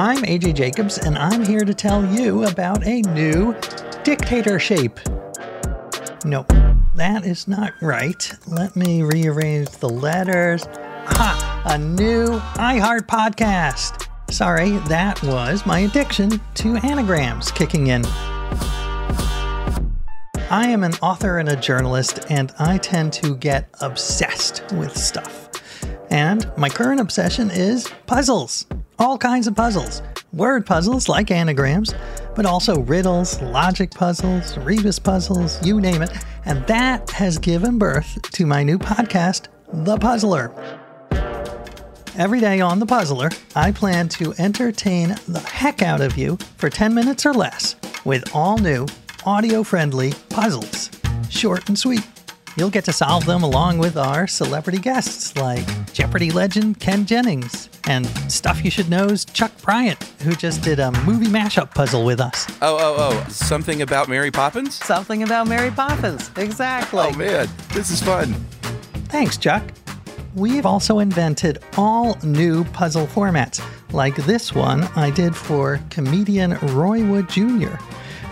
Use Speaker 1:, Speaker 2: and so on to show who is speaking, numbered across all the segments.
Speaker 1: I'm AJ Jacobs, and I'm here to tell you about a new dictator shape. No, that is not right. Let me rearrange the letters. Ha! A new iHeart podcast. Sorry, that was my addiction to anagrams kicking in. I am an author and a journalist, and I tend to get obsessed with stuff. And my current obsession is puzzles. All kinds of puzzles. Word puzzles like anagrams, but also riddles, logic puzzles, rebus puzzles, you name it. And that has given birth to my new podcast, The Puzzler. Every day on The Puzzler, I plan to entertain the heck out of you for 10 minutes or less with all new audio friendly puzzles. Short and sweet. You'll get to solve them along with our celebrity guests like Jeopardy legend Ken Jennings and Stuff You Should Know's Chuck Bryant, who just did a movie mashup puzzle with us.
Speaker 2: Oh, oh, oh, something about Mary Poppins?
Speaker 1: Something about Mary Poppins. Exactly.
Speaker 2: Oh, man, this is fun.
Speaker 1: Thanks, Chuck. We've also invented all new puzzle formats, like this one I did for comedian Roy Wood Jr.,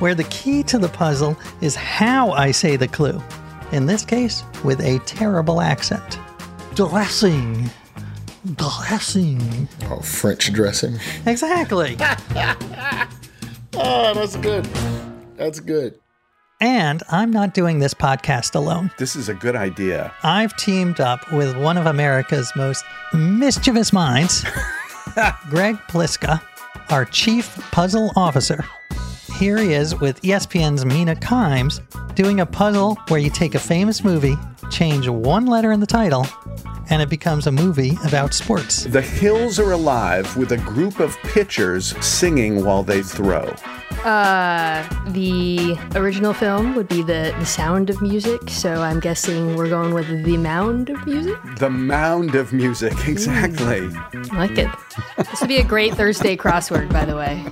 Speaker 1: where the key to the puzzle is how I say the clue. In this case, with a terrible accent. Dressing. Dressing.
Speaker 3: Oh, French dressing.
Speaker 1: Exactly.
Speaker 3: Oh, that's good. That's good.
Speaker 1: and I'm not doing this podcast alone.
Speaker 2: This is a good idea.
Speaker 1: I've teamed up with one of America's most mischievous minds, Greg Pliska, our chief puzzle officer. Here he is with ESPN's Mina Kimes doing a puzzle where you take a famous movie, change one letter in the title, and it becomes a movie about sports.
Speaker 2: The hills are alive with a group of pitchers singing while they throw.
Speaker 4: Uh, the original film would be the the Sound of Music, so I'm guessing we're going with the Mound of Music.
Speaker 2: The mound of music, exactly.
Speaker 4: I like it. This would be a great Thursday crossword, by the way.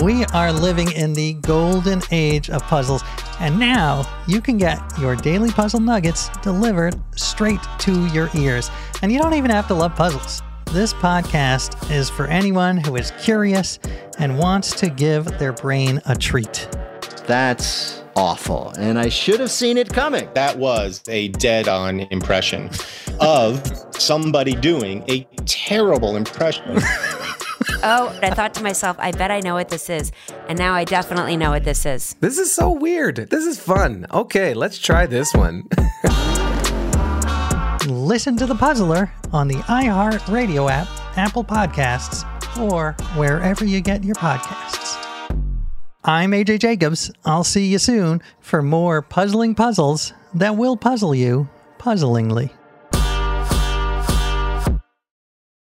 Speaker 1: We are living in the golden age of puzzles, and now you can get your daily puzzle nuggets delivered straight to your ears. And you don't even have to love puzzles. This podcast is for anyone who is curious and wants to give their brain a treat.
Speaker 5: That's awful, and I should have seen it coming.
Speaker 6: That was a dead on impression of somebody doing a terrible impression.
Speaker 7: Oh, I thought to myself, I bet I know what this is. And now I definitely know what this is.
Speaker 8: This is so weird. This is fun. Okay, let's try this one.
Speaker 1: Listen to The Puzzler on the iHeart Radio app, Apple Podcasts, or wherever you get your podcasts. I'm AJ Jacobs. I'll see you soon for more puzzling puzzles that will puzzle you puzzlingly.